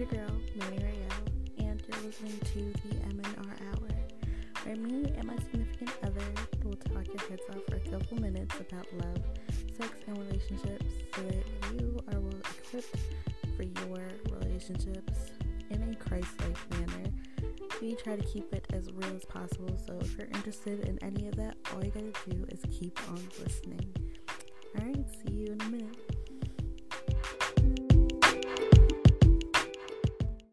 your girl, Mary Rayo, and you're listening to the MNR Hour, where me and my significant other will talk your heads off for a couple minutes about love, sex, and relationships so that you are well equipped for your relationships in a Christ like manner. We try to keep it as real as possible, so if you're interested in any of that, all you gotta do is keep on listening. Alright, see you in a minute.